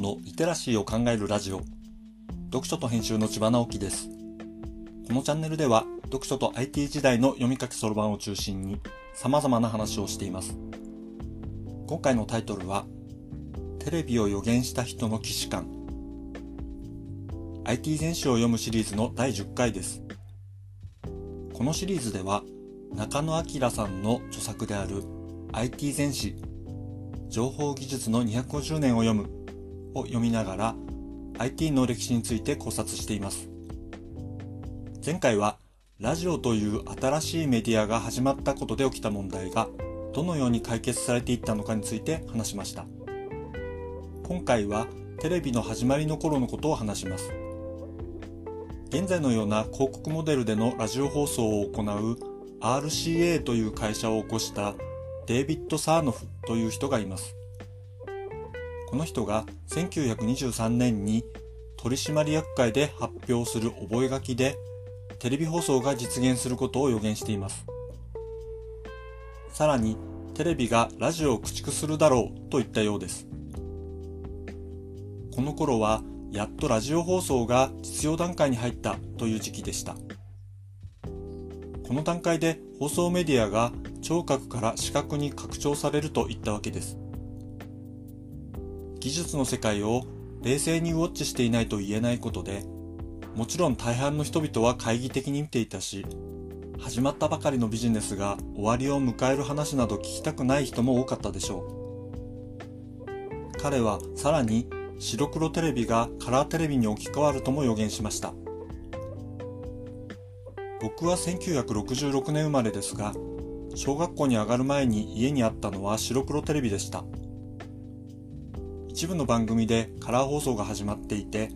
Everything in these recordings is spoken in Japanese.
のリテラシーを考えるラジオ。読書と編集の千葉直樹です。このチャンネルでは読書と IT 時代の読み書きそろばんを中心に様々な話をしています。今回のタイトルはテレビを予言した人の既視感。IT 全史を読むシリーズの第10回です。このシリーズでは中野明さんの著作である IT 全史情報技術の250年を読むを読みながら IT の歴史について考察しています。前回はラジオという新しいメディアが始まったことで起きた問題がどのように解決されていったのかについて話しました。今回はテレビの始まりの頃のことを話します。現在のような広告モデルでのラジオ放送を行う RCA という会社を起こしたデイビッド・サーノフという人がいます。この人が1923年に取締役会で発表する覚書でテレビ放送が実現することを予言しています。さらにテレビがラジオを駆逐するだろうと言ったようです。この頃はやっとラジオ放送が実用段階に入ったという時期でした。この段階で放送メディアが聴覚から視覚に拡張されるといったわけです。技術の世界を冷静にウォッチしていないと言えないことで、もちろん大半の人々は懐疑的に見ていたし、始まったばかりのビジネスが終わりを迎える話など聞きたくない人も多かったでしょう。彼はさらに白黒テレビがカラーテレビに置き換わるとも予言しました。僕は1966年生まれですが、小学校に上がる前に家にあったのは白黒テレビでした。一部の番組でカラー放送が始まっていて、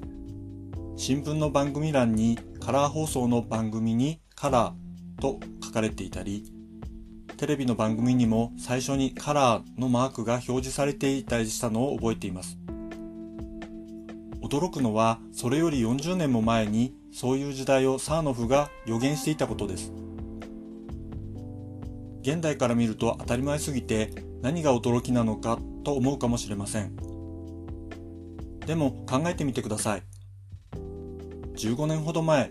新聞の番組欄にカラー放送の番組にカラーと書かれていたり、テレビの番組にも最初にカラーのマークが表示されていたりしたのを覚えています。驚くのはそれより40年も前にそういう時代をサーノフが予言していたことです。現代から見ると当たり前すぎて何が驚きなのかと思うかもしれません。でも考えてみてください。15年ほど前、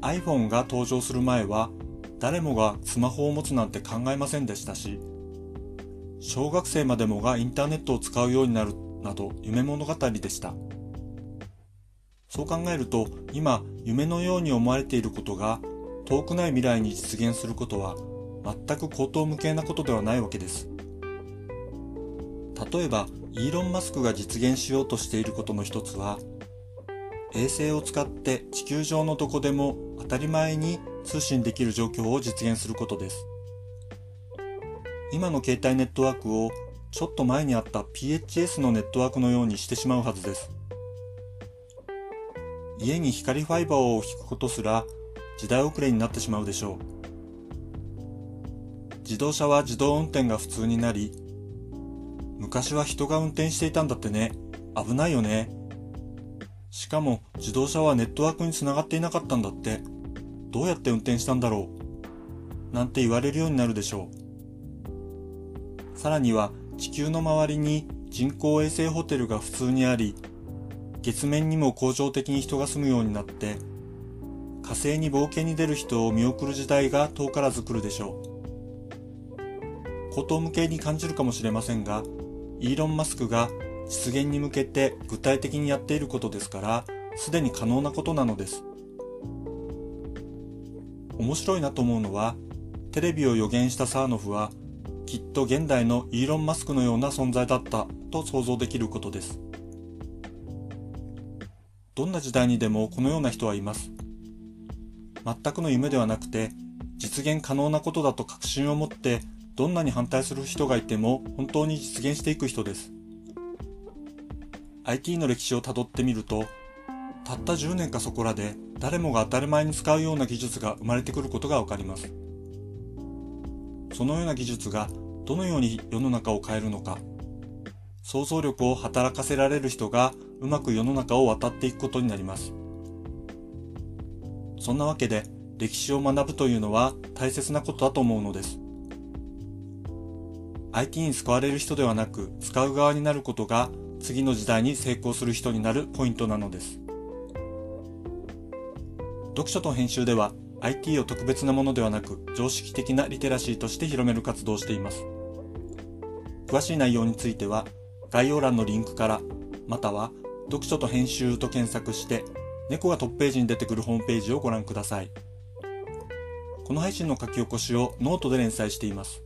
iPhone が登場する前は誰もがスマホを持つなんて考えませんでしたし、小学生までもがインターネットを使うようになるなど夢物語でした。そう考えると今夢のように思われていることが遠くない未来に実現することは全く口頭無形なことではないわけです。例えばイーロン・マスクが実現しようとしていることの一つは衛星を使って地球上のどこでも当たり前に通信できる状況を実現することです。今の携帯ネットワークをちょっと前にあった PHS のネットワークのようにしてしまうはずです。家に光ファイバーを引くことすら時代遅れになってしまうでしょう。自動車は自動運転が普通になり、昔は人が運転していたんだってね。危ないよね。しかも自動車はネットワークにつながっていなかったんだって。どうやって運転したんだろう。なんて言われるようになるでしょう。さらには地球の周りに人工衛星ホテルが普通にあり、月面にも恒常的に人が住むようになって、火星に冒険に出る人を見送る時代が遠からず来るでしょう。口頭向けに感じるかもしれませんが、イーロン・マスクが実現に向けて具体的にやっていることですから、すでに可能なことなのです。面白いなと思うのは、テレビを予言したサーノフは、きっと現代のイーロン・マスクのような存在だったと想像できることです。どんな時代にでもこのような人はいます。全くの夢ではなくて、実現可能なことだと確信を持って、どんなに反対する人がいても本当に実現していく人です。IT の歴史をたどってみると、たった10年かそこらで誰もが当たり前に使うような技術が生まれてくることがわかります。そのような技術がどのように世の中を変えるのか、想像力を働かせられる人がうまく世の中を渡っていくことになります。そんなわけで歴史を学ぶというのは大切なことだと思うのです。IT に使われる人ではなく使う側になることが次の時代に成功する人になるポイントなのです。読書と編集では IT を特別なものではなく常識的なリテラシーとして広める活動をしています。詳しい内容については概要欄のリンクからまたは読書と編集と検索して猫がトップページに出てくるホームページをご覧ください。この配信の書き起こしをノートで連載しています。